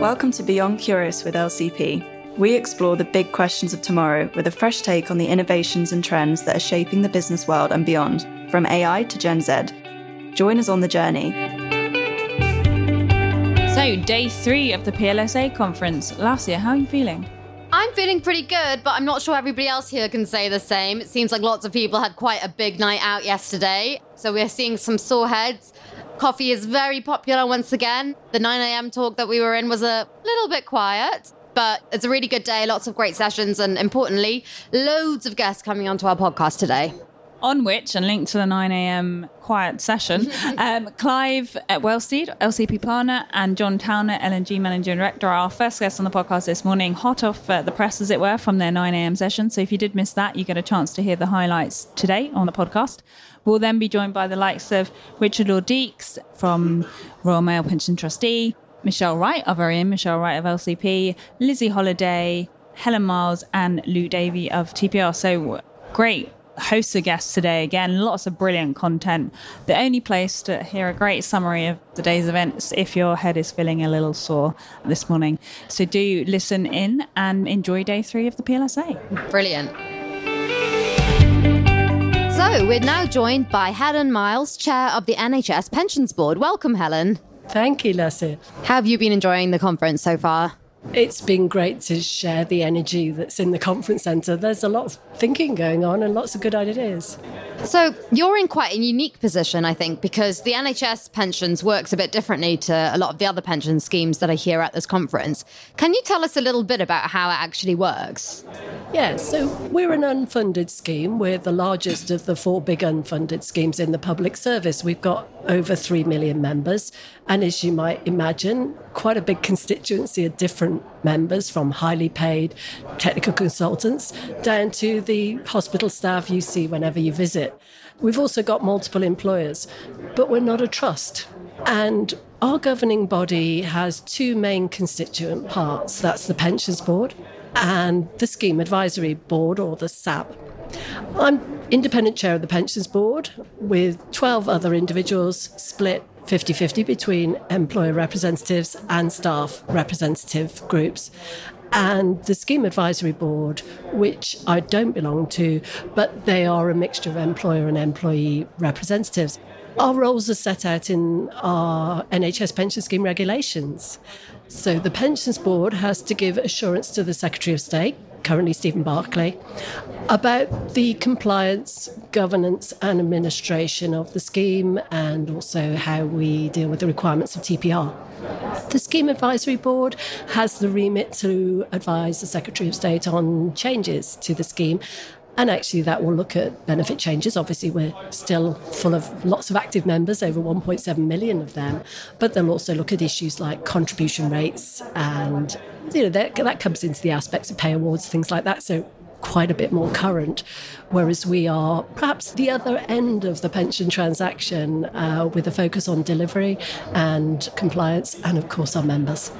Welcome to Beyond Curious with LCP. We explore the big questions of tomorrow with a fresh take on the innovations and trends that are shaping the business world and beyond, from AI to Gen Z. Join us on the journey. So, day three of the PLSA conference. Lassia, how are you feeling? I'm feeling pretty good, but I'm not sure everybody else here can say the same. It seems like lots of people had quite a big night out yesterday. So we're seeing some sore heads. Coffee is very popular once again. The 9 a.m. talk that we were in was a little bit quiet, but it's a really good day. Lots of great sessions, and importantly, loads of guests coming onto our podcast today. On which, and linked to the 9 a.m. quiet session, um, Clive at Wellsteed, LCP partner, and John Towner, L&G Managing Director, are our first guests on the podcast this morning, hot off uh, the press, as it were, from their 9 a.m. session. So if you did miss that, you get a chance to hear the highlights today on the podcast. We'll then be joined by the likes of Richard Lord Deeks from Royal Mail Pension Trustee, Michelle Wright, our very own Michelle Wright of LCP, Lizzie Holiday, Helen Miles, and Lou Davey of TPR. So great hosts of guests today. Again, lots of brilliant content. The only place to hear a great summary of the day's events if your head is feeling a little sore this morning. So do listen in and enjoy day three of the PLSA. Brilliant. So we're now joined by Helen Miles, Chair of the NHS Pensions Board. Welcome, Helen. Thank you, Lassie. How have you been enjoying the conference so far? It's been great to share the energy that's in the conference centre. There's a lot of thinking going on and lots of good ideas. So, you're in quite a unique position, I think, because the NHS pensions works a bit differently to a lot of the other pension schemes that are here at this conference. Can you tell us a little bit about how it actually works? Yeah, so we're an unfunded scheme. We're the largest of the four big unfunded schemes in the public service. We've got over 3 million members. And as you might imagine, quite a big constituency of different members from highly paid technical consultants down to the hospital staff you see whenever you visit. We've also got multiple employers, but we're not a trust. And our governing body has two main constituent parts that's the Pensions Board and the Scheme Advisory Board, or the SAB. I'm independent chair of the Pensions Board with 12 other individuals split 50 50 between employer representatives and staff representative groups. And the Scheme Advisory Board, which I don't belong to, but they are a mixture of employer and employee representatives. Our roles are set out in our NHS pension scheme regulations. So the Pensions Board has to give assurance to the Secretary of State, currently Stephen Barclay, about the compliance, governance, and administration of the scheme and also how we deal with the requirements of TPR. The Scheme Advisory Board has the remit to advise the Secretary of State on changes to the scheme and actually, that will look at benefit changes. Obviously, we're still full of lots of active members, over 1.7 million of them. But they'll also look at issues like contribution rates, and you know that, that comes into the aspects of pay awards, things like that. So quite a bit more current, whereas we are perhaps the other end of the pension transaction uh, with a focus on delivery and compliance, and of course our members.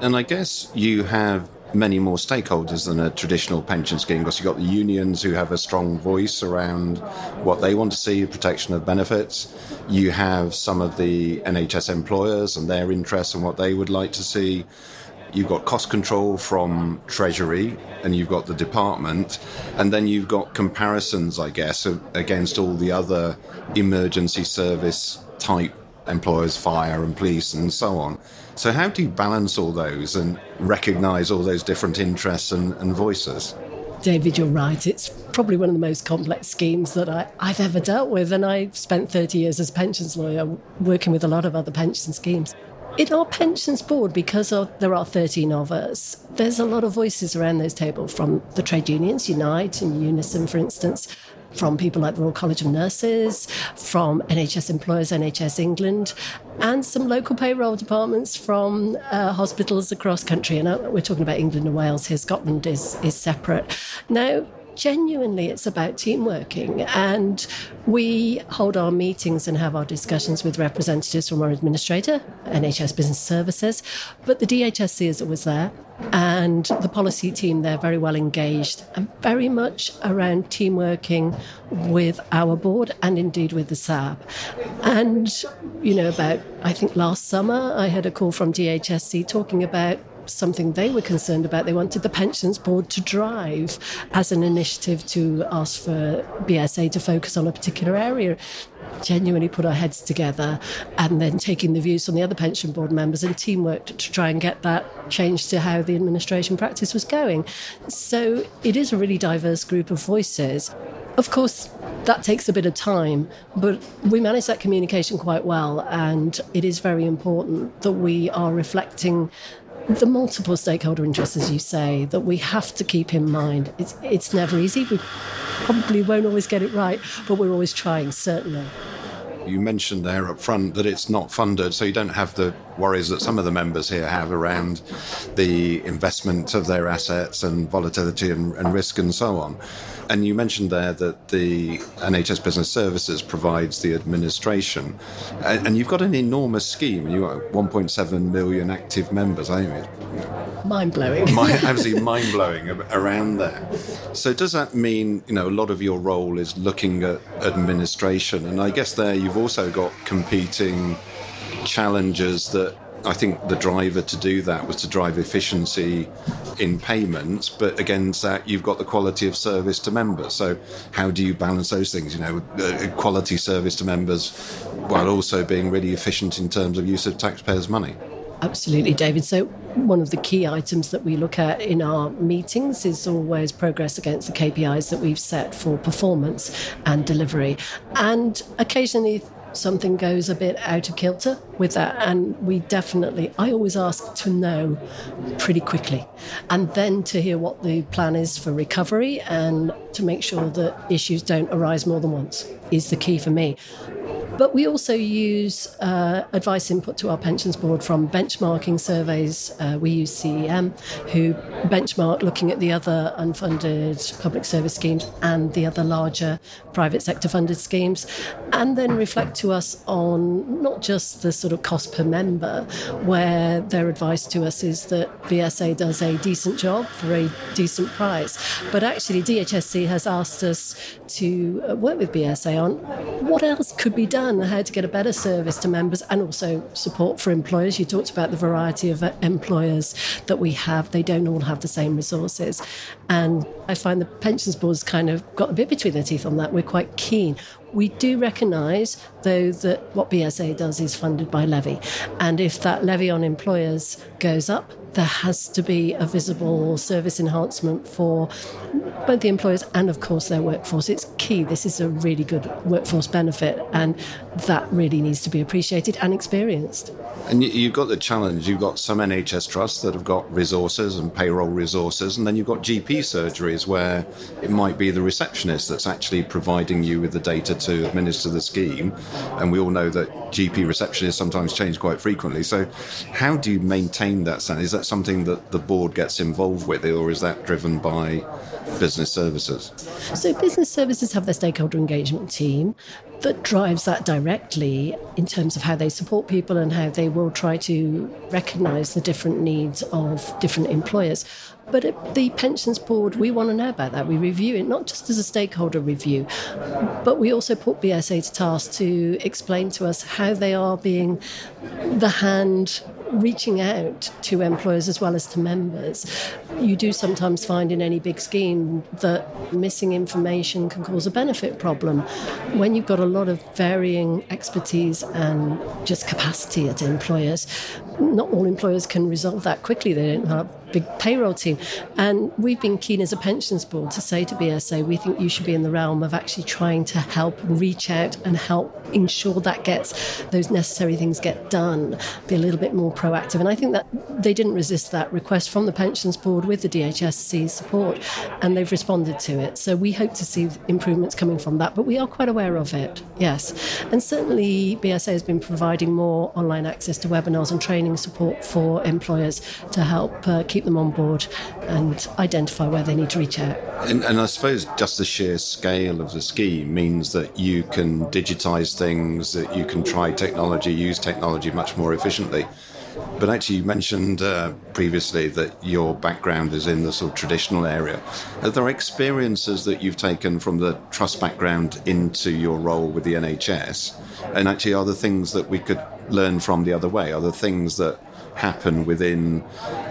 And I guess you have many more stakeholders than a traditional pension scheme because you've got the unions who have a strong voice around what they want to see, protection of benefits. You have some of the NHS employers and their interests and what they would like to see. You've got cost control from Treasury and you've got the department, and then you've got comparisons, I guess, against all the other emergency service type employers, fire and police, and so on. So, how do you balance all those and recognise all those different interests and, and, voices? David, you're right. It's probably one of the most complex schemes that I, I've ever dealt with. And I've spent 30 years as pensions lawyer working with a lot of other pension schemes. In our pensions board, because of, there are 13 of us, there's a lot of voices around those tables from the trade unions, Unite and Unison, for instance, from people like the Royal College of Nurses, from NHS employers, NHS England, and some local payroll departments from uh, hospitals across country. And uh, we're talking about England and Wales here. Scotland is, is separate. Now, genuinely it's about team working and we hold our meetings and have our discussions with representatives from our administrator nhs business services but the dhsc is always there and the policy team they're very well engaged and very much around team working with our board and indeed with the SAB. And, you know, about, I think last summer, I had a call from DHSC talking about something they were concerned about. They wanted the pensions board to drive as an initiative to ask for BSA to focus on a particular area. Genuinely put our heads together and then taking the views from the other pension board members and teamwork to try and get that changed to how the administration practice was going. So it is a really diverse group of voices. Of course, that takes a bit of time, but we manage that communication quite well, and it is very important that we are reflecting the multiple stakeholder interests, as you say, that we have to keep in mind. It's, it's never easy. We probably won't always get it right, but we're always trying, certainly. You mentioned there up front that it's not funded, so you don't have the worries that some of the members here have around the investment of their assets and volatility and, and risk and so on. And you mentioned there that the NHS Business Services provides the administration, and, you've got an enormous scheme. You've got 1.7 million active members. I think mind blowing. absolutely mind blowing around there. So does that mean you know a lot of your role is looking at administration, and I guess there you've also got competing challenges that I think the driver to do that was to drive efficiency in payments, but against that, you've got the quality of service to members. So, how do you balance those things? You know, uh, quality service to members while also being really efficient in terms of use of taxpayers' money? Absolutely, David. So, one of the key items that we look at in our meetings is always progress against the KPIs that we've set for performance and delivery. And occasionally, something goes a bit out of kilter with that. And we definitely, I always ask to know pretty quickly and then to hear what the plan is for recovery and to make sure that issues don't arise more than once is the key for me. But we also use uh, advice input to our pensions board from benchmarking surveys. Uh, we use CEM, who benchmark looking at the other unfunded public service schemes and the other larger private sector funded schemes, and then reflect to us on not just the sort of cost per member, where their advice to us is that BSA does a decent job for a decent price, but actually DHSC has asked us to uh, work with BSA on what else could be done, how to get a better service to members, and also support for employers. You talked about the variety of uh, employers that we have, they don't all have the same resources. And I find the pensions board's kind of got a bit between their teeth on that. We're quite keen. We do recognise, though, that what BSA does is funded by levy. And if that levy on employers goes up, there has to be a visible service enhancement for both the employers and, of course, their workforce. It's key. This is a really good workforce benefit, and that really needs to be appreciated and experienced. And you've got the challenge. You've got some NHS trusts that have got resources and payroll resources, and then you've got GP surgeries where it might be the receptionist that's actually providing you with the data to administer the scheme. And we all know that GP receptionists sometimes change quite frequently. So, how do you maintain that standard? Is that something that the board gets involved with, or is that driven by business services? So, business services have their stakeholder engagement team that drives that directly in terms of how they support people and how they will try to recognise the different needs of different employers. But at the pensions board, we want to know about that. We review it not just as a stakeholder review, but we also put BSA to task to explain to us how they are being the hand reaching out to employers as well as to members. You do sometimes find in any big scheme that missing information can cause a benefit problem. When you've got a lot of varying expertise and just capacity at employers, not all employers can resolve that quickly. They don't have big payroll team. And we've been keen as a pensions board to say to BSA, we think you should be in the realm of actually trying to help reach out and help ensure that gets those necessary things get done, be a little bit more proactive. And I think that they didn't resist that request from the pensions board with the DHSC support, and they've responded to it. So we hope to see improvements coming from that, but we are quite aware of it, yes. And certainly BSA has been providing more online access to webinars and training support for employers to help uh, keep them on board and identify where they need to reach out. And, and, I suppose just the sheer scale of the scheme means that you can digitize things, that you can try technology, use technology much more efficiently. But actually, you mentioned uh, previously that your background is in the sort of traditional area. Are there experiences that you've taken from the trust background into your role with the NHS? And actually, are there things that we could learn from the other way? Are there things that happen within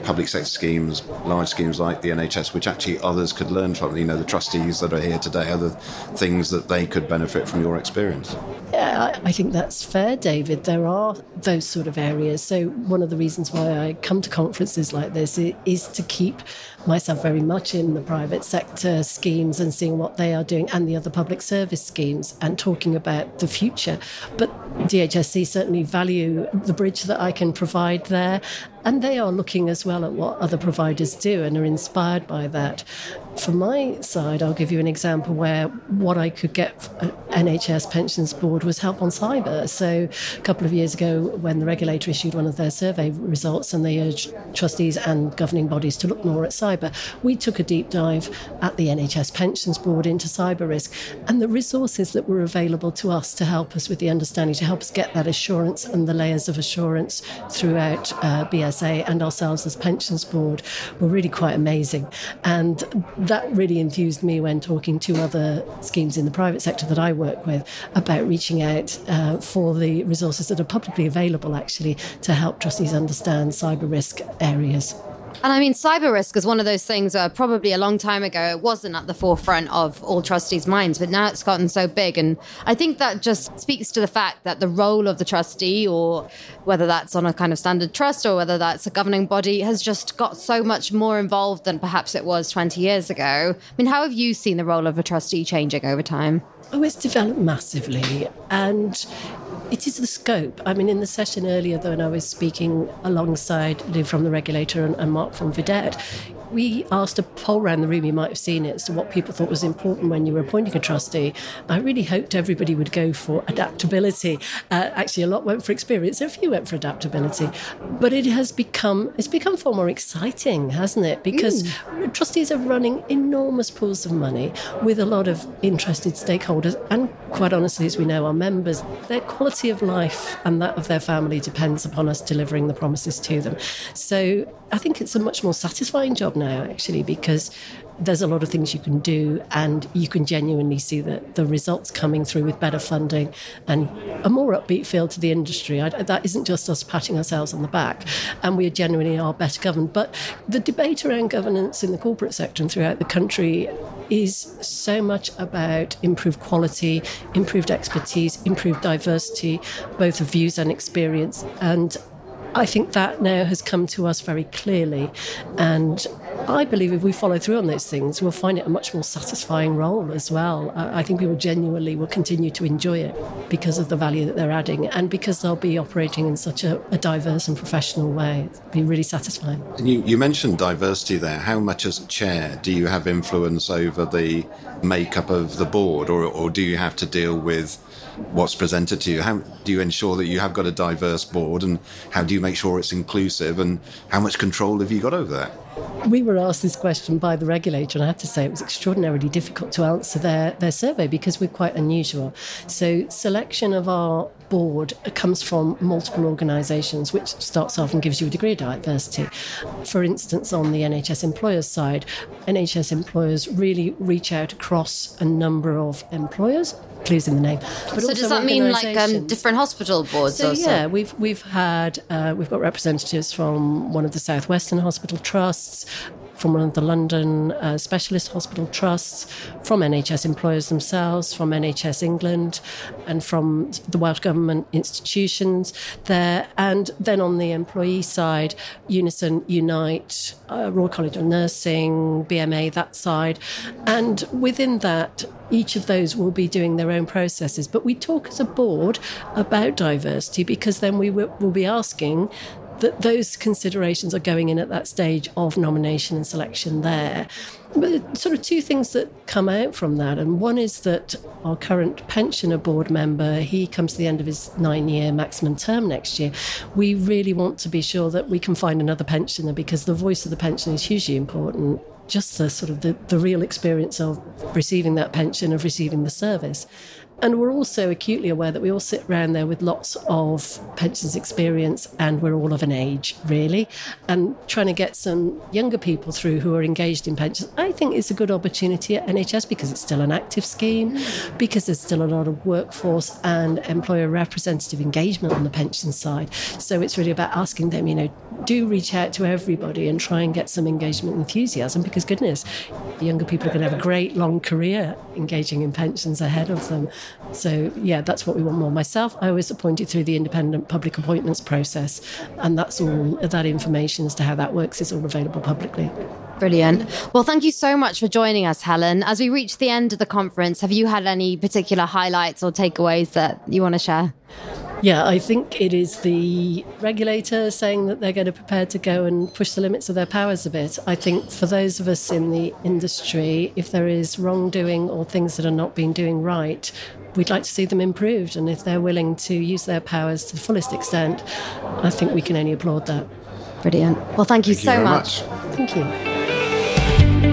public sector schemes, large schemes like the NHS, which actually others could learn from. You know, the trustees that are here today, other things that they could benefit from your experience. Yeah, I think that's fair, David. There are those sort of areas. So, one of the reasons why I come to conferences like this is to keep myself very much in the private sector schemes and seeing what they are doing and the other public service schemes and talking about the future. But DHSC certainly value the bridge that I can provide there and they are looking as well at what other providers do and are inspired by that. From my side, I'll give you an example where what I could get NHS Pensions Board was help on cyber. So a couple of years ago, when the regulator issued one of their survey results and they urged trustees and governing bodies to look more at cyber, we took a deep dive at the NHS Pensions Board into cyber risk and the resources that were available to us to help us with the understanding, to help us get that assurance and the layers of assurance throughout uh, BS And ourselves as Pensions Board were really quite amazing. And that really enthused me when talking to other schemes in the private sector that I work with about reaching out uh, for the resources that are publicly available actually to help trustees understand cyber risk areas. And I mean, cyber risk is one of those things where probably a long time ago it wasn't at the forefront of all trustees' minds, but now it's gotten so big. And I think that just speaks to the fact that the role of the trustee, or whether that's on a kind of standard trust or whether that's a governing body, has just got so much more involved than perhaps it was 20 years ago. I mean, how have you seen the role of a trustee changing over time? Oh, it's developed massively. And it is the scope. I mean, in the session earlier, though, when I was speaking alongside Liv from the regulator and, and Mark from Vidett, we asked a poll around the room, you might have seen it, as to what people thought was important when you were appointing a trustee. I really hoped everybody would go for adaptability. Uh, actually, a lot went for experience, a few went for adaptability. But it has become, it's become far more exciting, hasn't it? Because mm. trustees are running enormous pools of money with a lot of interested stakeholders. And quite honestly, as we know, our members, their quality of life and that of their family depends upon us delivering the promises to them. So I think it's a much more satisfying job now, actually, because there's a lot of things you can do and you can genuinely see the, the results coming through with better funding and a more upbeat feel to the industry. I, that isn't just us patting ourselves on the back and we are genuinely are better governed. But the debate around governance in the corporate sector and throughout the country is so much about improved quality, improved expertise, improved diversity, both of views and experience. And I think that now has come to us very clearly. And I believe if we follow through on those things, we'll find it a much more satisfying role as well. I think people genuinely will continue to enjoy it because of the value that they're adding and because they'll be operating in such a, a diverse and professional way. It'll be really satisfying. You, you mentioned diversity there. How much as chair do you have influence over the makeup of the board, or, or do you have to deal with what's presented to you? How do you ensure that you have got a diverse board, and how do you make sure it's inclusive? And how much control have you got over that? We were asked this question by the regulator, and I have to say it was extraordinarily difficult to answer their, their survey because we're quite unusual. So, selection of our board comes from multiple organisations, which starts off and gives you a degree of diversity. For instance, on the NHS employers side, NHS employers really reach out across a number of employers clues in the name. But so does that mean like um, different hospital boards? So yeah, we've we've had uh, we've got representatives from one of the southwestern hospital trusts, from one of the London uh, specialist hospital trusts, from NHS employers themselves, from NHS England, and from the Welsh Government institutions there. And then on the employee side, Unison, Unite, uh, Royal College of Nursing, BMA, that side. And within that, each of those will be doing their own processes. But we talk as a board about diversity because then we will, will be asking that those considerations are going in at that stage of nomination and selection there. But sort of two things that come out from that, and one is that our current pensioner board member, he comes to the end of his nine-year maximum term next year. We really want to be sure that we can find another pensioner because the voice of the pensioner is hugely important just the sort of the, the real experience of receiving that pension, of receiving the service. And we're also acutely aware that we all sit around there with lots of pensions experience and we're all of an age, really. And trying to get some younger people through who are engaged in pensions, I think is a good opportunity at NHS because it's still an active scheme, because there's still a lot of workforce and employer representative engagement on the pension side. So it's really about asking them, you know, do reach out to everybody and try and get some engagement enthusiasm because, goodness, the younger people are going to have a great long career engaging in pensions ahead of them. So, yeah, that's what we want more. Myself, I was appointed through the independent public appointments process, and that's all that information as to how that works is all available publicly. Brilliant. Well, thank you so much for joining us, Helen. As we reach the end of the conference, have you had any particular highlights or takeaways that you want to share? Yeah, I think it is the regulator saying that they're going to prepare to go and push the limits of their powers a bit. I think for those of us in the industry, if there is wrongdoing or things that are not being doing right, we'd like to see them improved. And if they're willing to use their powers to the fullest extent, I think we can only applaud that. Brilliant. Well, thank you Thank so very much. much. Thank you.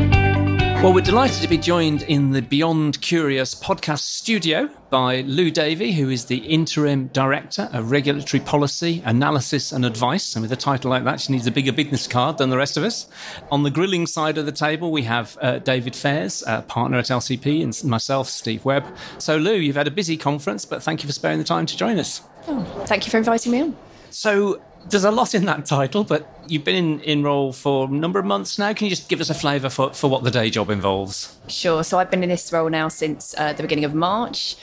Well, we're delighted to be joined in the Beyond Curious podcast studio by Lou Davey, who is the Interim Director of Regulatory Policy, Analysis and Advice. And with a title like that, she needs a bigger business card than the rest of us. On the grilling side of the table, we have uh, David Fairs, uh, partner at LCP, and myself, Steve Webb. So, Lou, you've had a busy conference, but thank you for sparing the time to join us. Oh, Thank you for inviting me on. So, there's a lot in that title, but you've been in, in role for a number of months now. Can you just give us a flavour for, for what the day job involves? Sure. So I've been in this role now since uh, the beginning of March.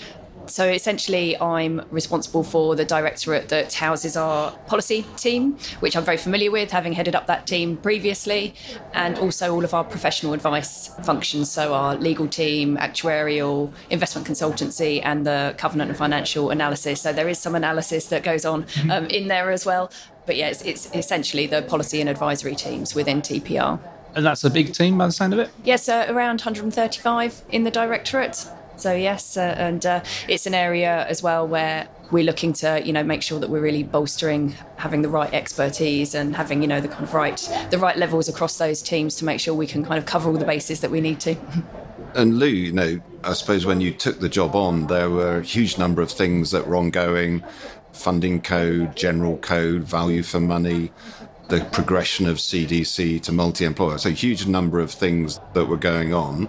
So essentially, I'm responsible for the directorate that houses our policy team, which I'm very familiar with, having headed up that team previously, and also all of our professional advice functions. So our legal team, actuarial, investment consultancy, and the covenant and financial analysis. So there is some analysis that goes on um, in there as well. But yeah, it's, it's essentially the policy and advisory teams within TPR. And that's a big team by the sound of it. Yes, uh, around 135 in the directorate. So yes, uh, and uh, it's an area as well where we're looking to, you know, make sure that we're really bolstering having the right expertise and having, you know, the kind of right the right levels across those teams to make sure we can kind of cover all the bases that we need to. And Lou, you know, I suppose when you took the job on, there were a huge number of things that were ongoing funding code, general code, value for money, the progression of CDC to multi employer. So, a huge number of things that were going on.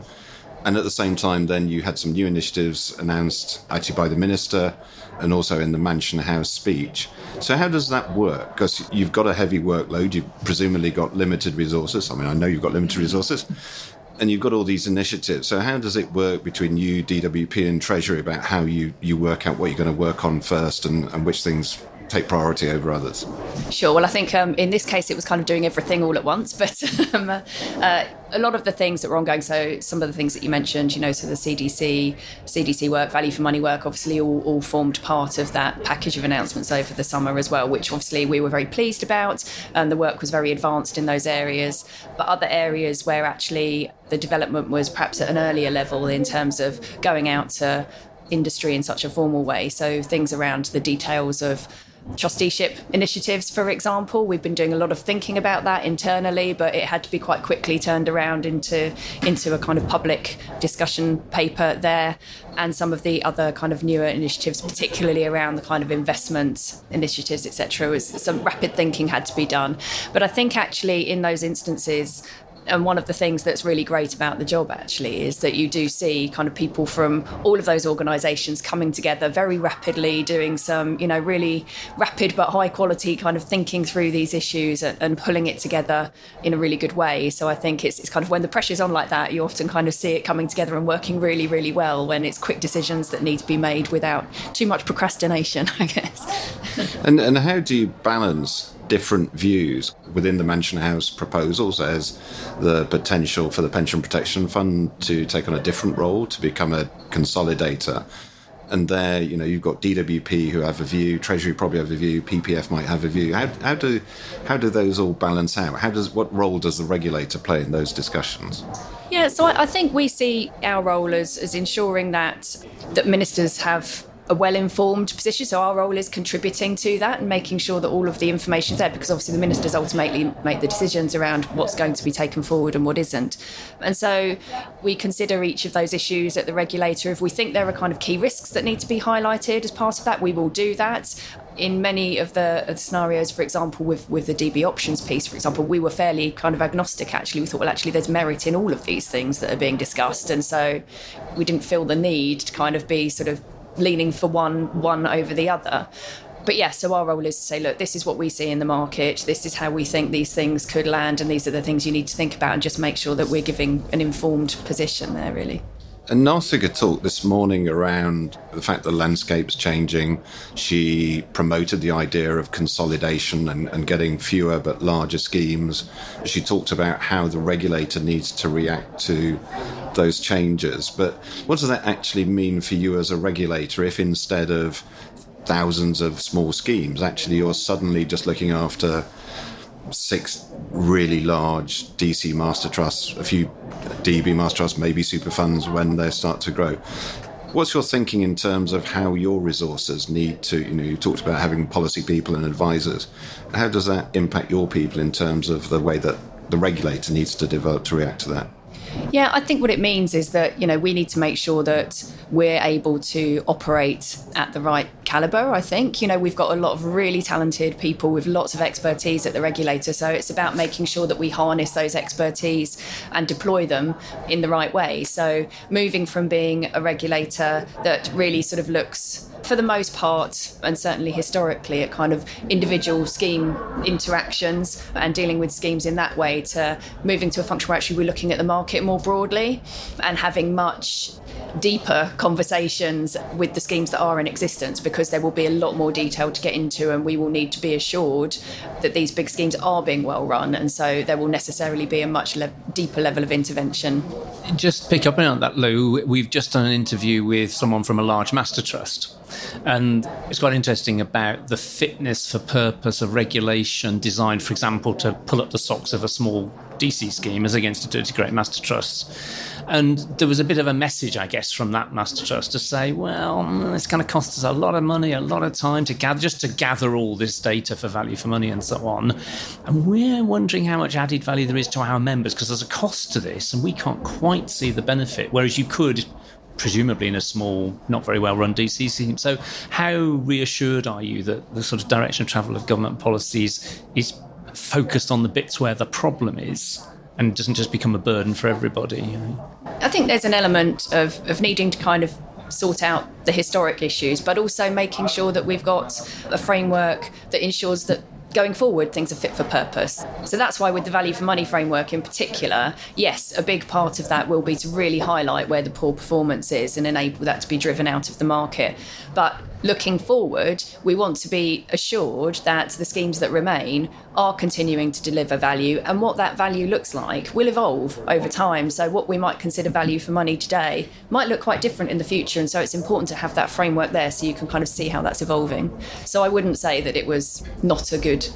And at the same time, then you had some new initiatives announced actually by the minister and also in the Mansion House speech. So, how does that work? Because you've got a heavy workload, you've presumably got limited resources. I mean, I know you've got limited resources and you've got all these initiatives. So how does it work between you, DWP, and Treasury about how you, you work out what you're going to work on first and, and which things take priority over others? Sure. Well, I think um, in this case it was kind of doing everything all at once, but um, uh, a lot of the things that were ongoing. So some of the things that you mentioned, you know, so the CDC, CDC work, value for money work, obviously all, all formed part of that package of announcements over the summer as well, which obviously we were very pleased about, and the work was very advanced in those areas. But other areas where actually the development was perhaps at an earlier level in terms of going out to industry in such a formal way. So things around the details of trusteeship initiatives, for example. We've been doing a lot of thinking about that internally, but it had to be quite quickly turned around into into a kind of public discussion paper there. And some of the other kind of newer initiatives, particularly around the kind of investment initiatives, etc., was some rapid thinking had to be done. But I think actually in those instances, and one of the things that's really great about the job actually is that you do see kind of people from all of those organizations coming together very rapidly doing some you know really rapid but high quality kind of thinking through these issues and, and pulling it together in a really good way. So i think it's, it's kind of when the pressure's on like that you often kind of see it coming together and working really really well when it's quick decisions that need to be made without too much procrastination i guess. And, and how do you balance different views within the Mansion House proposals as the potential for the Pension Protection Fund to take on a different role, to become a consolidator? and there, you know, you've got DWP who have a view, Treasury probably have a view, PPF might have a view. How, how do how do those all balance out? How does what role does the regulator play in those discussions? Yeah, so I, I think we see our role as, as ensuring that that ministers have a well-informed position. So our role is contributing to that and making sure that all of the information is there, because obviously the ministers ultimately make the decisions around what's going to be taken forward and what isn't. And so we consider each of those issues at the regulator. If we think there are kind of key risks that need to be highlighted as part of that, we will do that in many of the, scenarios, for example, with, with the DB options piece, for example, we were fairly kind of agnostic actually. We thought, well, actually, there's merit in all of these things that are being discussed. And so we didn't feel the need to kind of be sort of leaning for one one over the other but yeah, so our role is to say, look, this is what we see in the market. This is how we think these things could land, and these are the things you need to think about, and just make sure that we're giving an informed position there, really. And Nausicaa talked this morning around the fact the landscape's changing. She promoted the idea of consolidation and, and, getting fewer but larger schemes. She talked about how the regulator needs to react to those changes. But what does that actually mean for you as a regulator if instead of thousands of small schemes, actually you're suddenly just looking after six really large DC master trusts, a few DB master trusts, maybe super funds when they start to grow. What's your thinking in terms of how your resources need to, you know, you talked about having policy people and advisors. How does that impact your people in terms of the way that the regulator needs to develop to react to that? Yeah, I think what it means is that, you know, we need to make sure that we're able to operate at the right caliber, I think. You know, we've got a lot of really talented people with lots of expertise at the regulator. So it's about making sure that we harness those expertise and deploy them in the right way. So moving from being a regulator that really sort of looks for the most part, and certainly historically, at kind of individual scheme interactions and dealing with schemes in that way to moving to a function where actually we're looking at the market more broadly and having much deeper conversations with the schemes that are in existence because there will be a lot more detail to get into and we will need to be assured that these big schemes are being well run and so there will necessarily be a much le- deeper level of intervention. Just pick up on that, Lou. We've just done an interview with someone from a large master trust and it's quite interesting about the fitness for purpose of regulation designed, for example, to pull up the socks of a small DC scheme as against a dirty great master trust. And there was a bit of a message, I guess, from that master trust to say, well, mm, it's going to cost us a lot of money, a lot of time to gather, just to gather all this data for value for money and so on. And we're wondering how much added value there is to our members because there's a cost to this and we can't quite see the benefit. Whereas you could presumably in a small, not very well run DC scheme. So, how reassured are you that the sort of direction of travel of government policies is focused on the bits where the problem is? And doesn't just become a burden for everybody. You know? I think there's an element of, of needing to kind of sort out the historic issues, but also making sure that we've got a framework that ensures that going forward, things are fit for purpose. So that's why, with the value for money framework in particular, yes, a big part of that will be to really highlight where the poor performance is and enable that to be driven out of the market. But looking forward, we want to be assured that the schemes that remain are continuing to deliver value, and what that value looks like will evolve over time. So, what we might consider value for money today might look quite different in the future, and so it's important to have that framework there so you can kind of see how that's evolving. So, I wouldn't say that it was not a good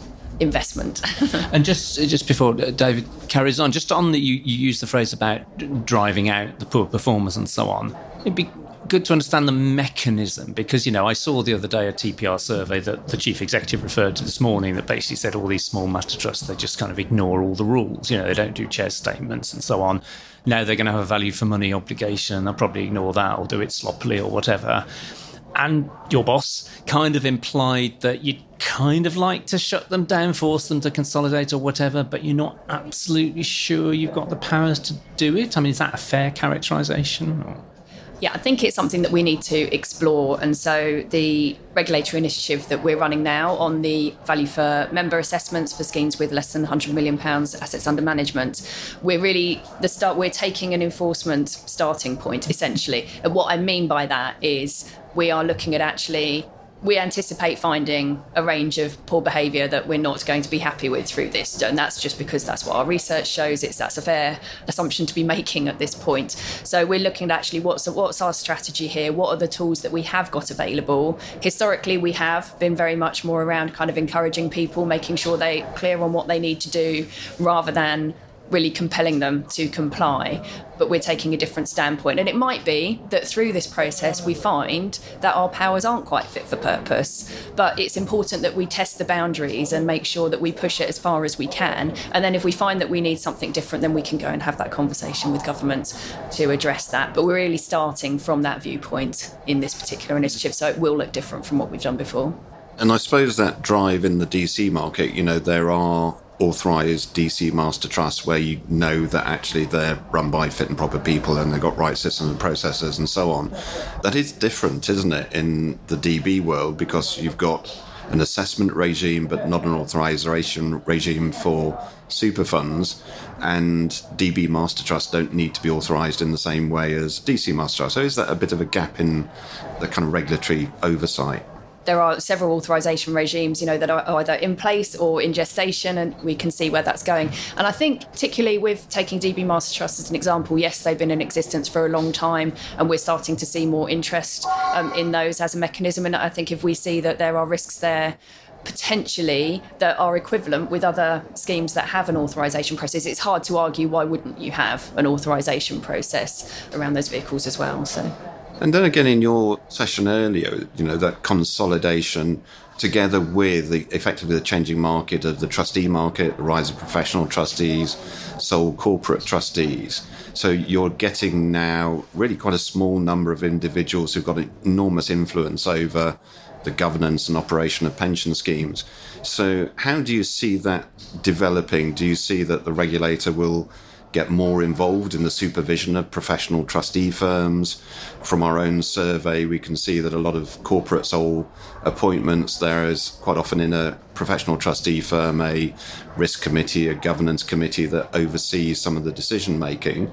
investment. and just just before uh, David carries on, just on the you, you use the phrase about driving out the poor performers and so on. It'd be good to understand the mechanism because you know I saw the other day a TPR survey that the chief executive referred to this morning that basically said all these small master trusts they just kind of ignore all the rules. You know they don't do chair statements and so on. Now they're going to have a value for money obligation. They'll probably ignore that or do it sloppily or whatever. And your boss kind of implied that you'd kind of like to shut them down, force them to consolidate or whatever, but you're not absolutely sure you've got the powers to do it. I mean, is that a fair characterization? Or? Yeah, I think it's something that we need to explore. And so the regulatory initiative that we're running now on the value for member assessments for schemes with less than 100 million pounds assets under management, we're really the start. We're taking an enforcement starting point essentially. And what I mean by that is we are looking at actually we anticipate finding a range of poor behaviour that we're not going to be happy with through this. And that's just because that's what our research shows. It's that's a fair assumption to be making at this point. So we're looking at actually what's what's our strategy here? What are the tools that we have got available? Historically, we have been very much more around kind of encouraging people, making sure they're clear on what they need to do, rather than really compelling them to comply, but we're taking a different standpoint. And it might be that through this process, we find that our powers aren't quite fit for purpose, but it's important that we test the boundaries and make sure that we push it as far as we can. And then if we find that we need something different, then we can go and have that conversation with government to address that. But we're really starting from that viewpoint in this particular initiative, so it will look different from what we've done before. And I suppose that drive in the DC market, you know, there are authorised DC master trusts where you know that actually they're run by fit and proper people and they've got right systems and processes and so on. That is different, isn't it, in the DB world because you've got an assessment regime but not an authorization regime for super funds and DB master trusts don't need to be authorized in the same way as DC master trusts. So is that a bit of a gap in the kind of regulatory oversight? There are several authorization regimes, you know, that are either in place or in gestation, and we can see where that's going. And I think, particularly with taking DB Master Trust as an example, yes, they've been in existence for a long time, and we're starting to see more interest um, in those as a mechanism. And I think if we see that there are risks there potentially that are equivalent with other schemes that have an authorization process it's hard to argue why wouldn't you have an authorization process around those vehicles as well so and then again, in your session earlier, you know, that consolidation together with the effectively the changing market of the trustee market, the rise of professional trustees, sole corporate trustees. So you're getting now really quite a small number of individuals who've got enormous influence over the governance and operation of pension schemes. So how do you see that developing? Do you see that the regulator will get more involved in the supervision of professional trustee firms. From our own survey, we can see that a lot of corporate sole appointments, there is quite often in a professional trustee firm a risk committee, a governance committee that oversees some of the decision making.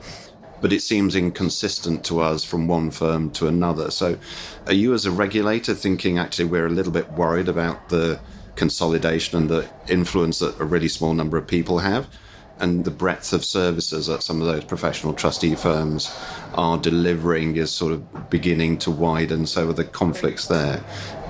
But it seems inconsistent to us from one firm to another. So, are you as a regulator thinking actually we're a little bit worried about the consolidation and the influence that a really small number of people have? And the breadth of services that some of those professional trustee firms are delivering is sort of beginning to widen. So, are the conflicts there?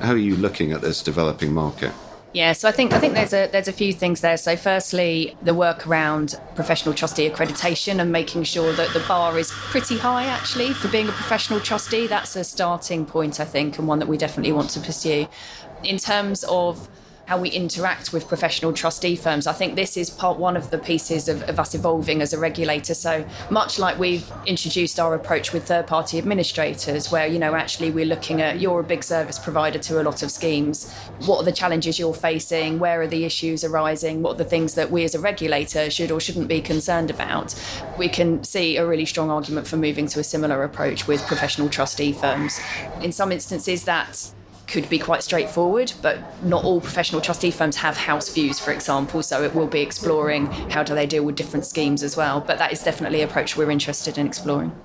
How are you looking at this developing market? Yeah, so I think I think there's a there's a few things there. So firstly, the work around professional trustee accreditation and making sure that the bar is pretty high actually for being a professional trustee. That's a starting point, I think, and one that we definitely want to pursue. In terms of how we interact with professional trustee firms. I think this is part one of the pieces of, of us evolving as a regulator. So much like we've introduced our approach with third party administrators, where, you know, actually we're looking at you're a big service provider to a lot of schemes. What are the challenges you're facing? Where are the issues arising? What are the things that we as a regulator should or shouldn't be concerned about? We can see a really strong argument for moving to a similar approach with professional trustee firms. In some instances, that could be quite straightforward, but not all professional trustee firms have house views, for example. So it will be exploring how do they deal with different schemes as well. But that is definitely an approach we're interested in exploring.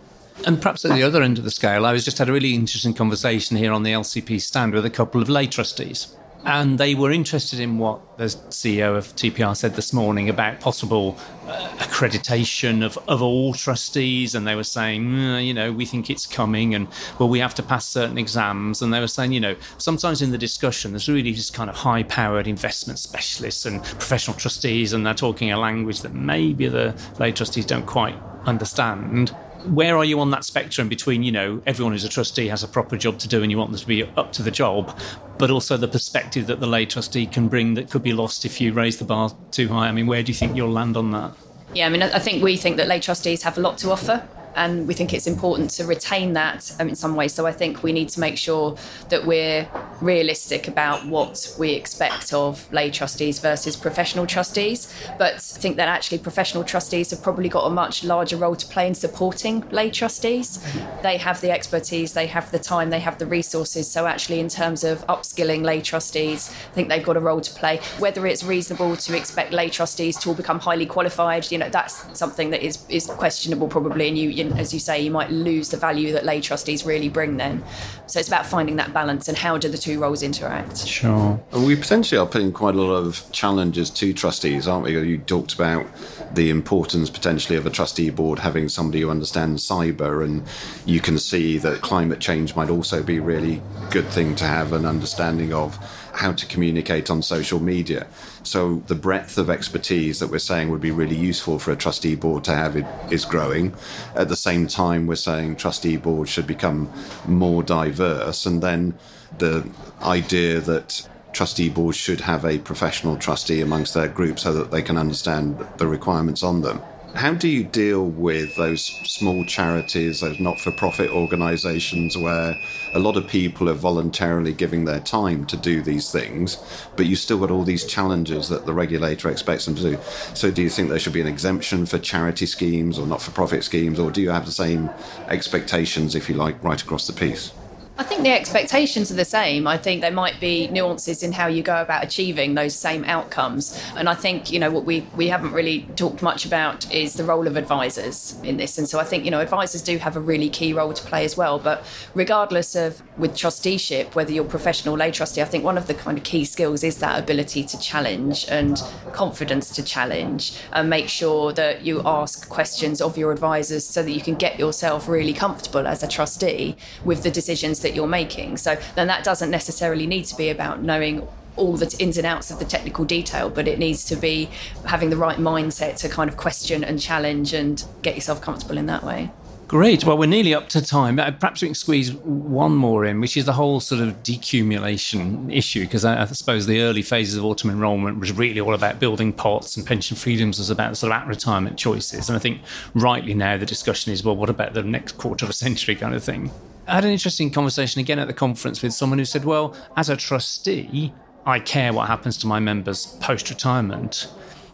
And perhaps at the other end of the scale, I was just had a really interesting conversation here on the LCP stand with a couple of lay trustees and they were interested in what the CEO of TPR said this morning about possible uh, accreditation of, of all trustees. And they were saying, mm, you know, we think it's coming and, well, we have to pass certain exams. And they were saying, you know, sometimes in the discussion, there's really just kind of high powered investment specialists and professional trustees, and they're talking a language that maybe the lay trustees don't quite understand where are you on that spectrum between you know everyone who's a trustee has a proper job to do and you want them to be up to the job but also the perspective that the lay trustee can bring that could be lost if you raise the bar too high? I mean where do you think you'll land on that? Yeah i mean i think we think that lay trustees have a lot to offer and we think it's important to retain that um, in some ways. So I think we need to make sure that we're realistic about what we expect of lay trustees versus professional trustees. But I think that actually professional trustees have probably got a much larger role to play in supporting lay trustees. They have the expertise, they have the time, they have the resources. So actually, in terms of upskilling lay trustees, I think they've got a role to play. Whether it's reasonable to expect lay trustees to all become highly qualified, you know, that's something that is is questionable probably, and you you as you say, you might lose the value that lay trustees really bring then. So it's about finding that balance and how do the two roles interact. Sure. And we potentially are putting quite a lot of challenges to trustees, aren't we? You talked about the importance potentially of a trustee board having somebody who understands cyber, and you can see that climate change might also be a really good thing to have an understanding of how to communicate on social media. So the breadth of expertise that we're saying would be really useful for a trustee board to have is growing. At the same time, we're saying trustee boards should become more diverse, and then the idea that trustee boards should have a professional trustee amongst their group so that they can understand the requirements on them. How do you deal with those small charities, those not for profit organisations where a lot of people are voluntarily giving their time to do these things, but you still got all these challenges that the regulator expects them to do? So, do you think there should be an exemption for charity schemes or not for profit schemes, or do you have the same expectations, if you like, right across the piece? I think the expectations are the same. I think there might be nuances in how you go about achieving those same outcomes. And I think, you know, what we, we haven't really talked much about is the role of advisors in this. And so I think, you know, advisors do have a really key role to play as well. But regardless of with trusteeship, whether you're professional or lay trustee, I think one of the kind of key skills is that ability to challenge and confidence to challenge and make sure that you ask questions of your advisors so that you can get yourself really comfortable as a trustee with the decisions that you're making. So then that doesn't necessarily need to be about knowing all the ins and outs of the technical detail, but it needs to be having the right mindset to kind of question and challenge and get yourself comfortable in that way. Great. Well, we're nearly up to time. Uh, perhaps we can squeeze one more in, which is the whole sort of decumulation issue, because I, I, suppose the early phases of auto-enrolment was really all about building pots and pension freedoms was about sort of at retirement choices. And I think rightly now the discussion is, well, what about the next quarter of a century kind of thing? I had an interesting conversation again at the conference with someone who said, well, as a trustee, I care what happens to my members post retirement,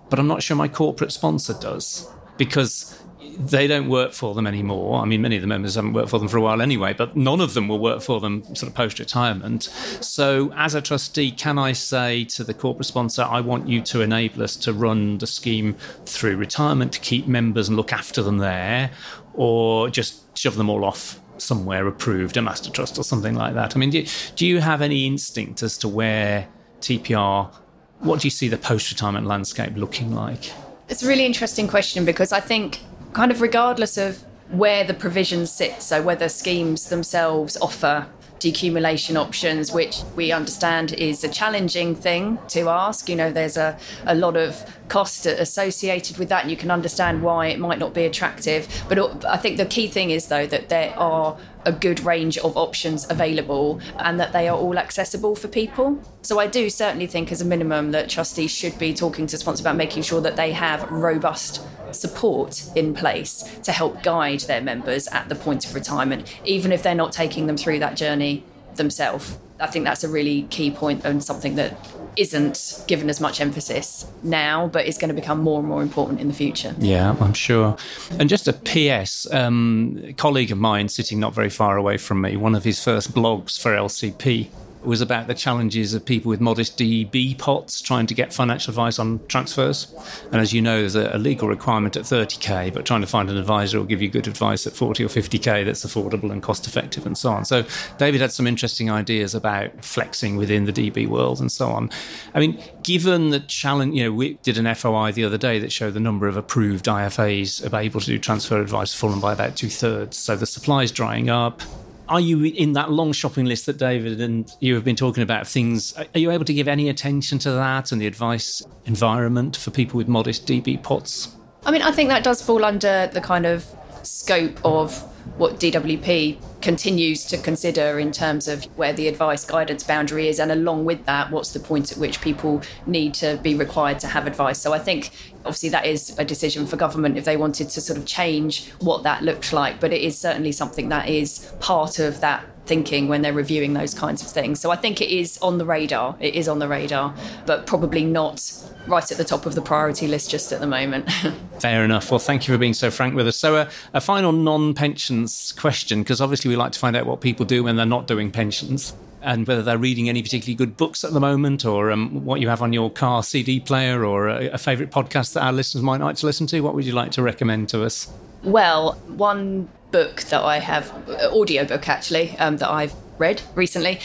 but I'm not sure my corporate sponsor does because they don't work for them anymore. I mean, many of the members haven't worked for them for a while anyway, but none of them will work for them sort of post retirement. So, as a trustee, can I say to the corporate sponsor, I want you to enable us to run the scheme through retirement to keep members and look after them there, or just shove them all off somewhere approved, a master trust or something like that? I mean, do, do you have any instinct as to where TPR, what do you see the post retirement landscape looking like? It's a really interesting question because I think, kind of regardless of where the provisions sit, so whether schemes themselves offer decumulation options, which we understand is a challenging thing to ask. You know, there's a, a lot of cost associated with that, and you can understand why it might not be attractive. But uh, I think the key thing is, though, that there are a good range of options available and that they are all accessible for people. So I do certainly think, as a minimum, that trustees should be talking to sponsors about making sure that they have robust support in place to help guide their members at the point of retirement, even if they're not taking them through that journey themselves. I think that's a really key point and something that isn't given as much emphasis now, but is going to become more and more important in the future. Yeah, I'm sure. And just a PS, um, a colleague of mine sitting not very far away from me, one of his first blogs for LCP was about the challenges of people with modest DB pots trying to get financial advice on transfers. And as you know, there's a, legal requirement at 30k, but trying to find an advisor will give you good advice at 40 or 50k that's affordable and cost effective and so on. So David had some interesting ideas about flexing within the DB world and so on. I mean, given the challenge, you know, we did an FOI the other day that showed the number of approved IFAs able to do transfer advice fallen by about two thirds. So the supply is drying up are you in that long shopping list that David and you have been talking about things? Are you able to give any attention to that and the advice environment for people with modest DB pots? I mean, I think that does fall under the kind of scope of what DWP continues to consider in terms of where the advice guidance boundary is, and along with that, what's the point at which people need to be required to have advice. So I think obviously that is a decision for government if they wanted to sort of change what that looked like, but it is certainly something that is part of that thinking when they're reviewing those kinds of things. So I think it is on the radar. It is on the radar, but probably not right at the top of the priority list just at the moment. Fair enough. Well, thank you for being so frank with us. So, uh, a final non pensions question, because obviously we like to find out what people do when they're not doing pensions and whether they're reading any particularly good books at the moment or um, what you have on your car CD player or a, a favourite podcast that our listeners might like to listen to. What would you like to recommend to us? Well, one book that I have, audio book actually, um, that I've read recently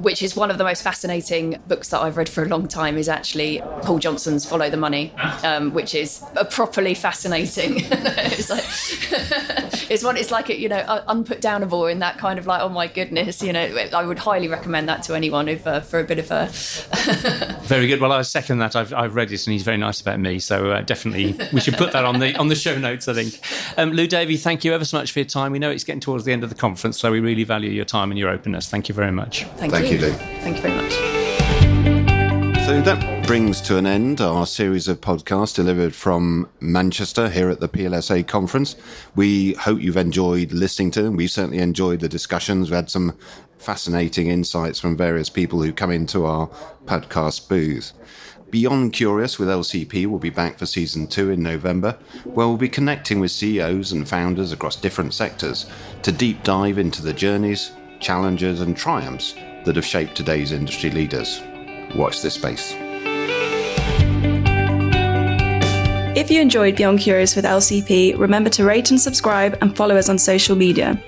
which is one of the most fascinating books that I've read for a long time, is actually Paul Johnson's Follow the Money, um, which is a properly fascinating. it's like it's one. It's like you know unputdownable in that kind of like oh my goodness, you know. I would highly recommend that to anyone if uh, for a bit of a. very good. Well, I second that. I've, I've read it and he's very nice about me, so uh, definitely we should put that on the on the show notes. I think. Um, Lou Davey, thank you ever so much for your time. We know it's getting towards the end of the conference, so we really value your time and your openness. Thank you very much. Thank, thank you. You, Lou. Thank you very much. So that brings to an end our series of podcasts delivered from Manchester here at the PLSA conference. We hope you've enjoyed listening to them. We've certainly enjoyed the discussions. We had some fascinating insights from various people who come into our podcast booth. Beyond Curious with LCP will be back for season two in November, where we'll be connecting with CEOs and founders across different sectors to deep dive into the journeys, challenges, and triumphs that have shaped today's industry leaders. Watch this space. If you enjoyed Beyond Curious with LCP, remember to rate and subscribe and follow us on social media.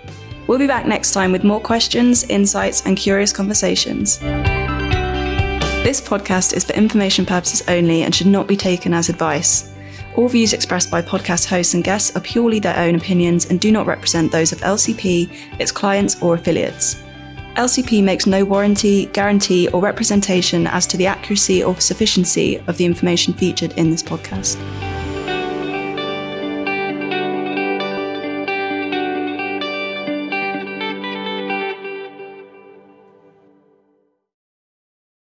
We'll be back next time with more questions, insights, and curious conversations. This podcast is for information purposes only and should not be taken as advice. All views expressed by podcast hosts and guests are purely their own opinions and do not represent those of LCP, its clients, or affiliates. LCP makes no warranty, guarantee, or representation as to the accuracy or sufficiency of the information featured in this podcast.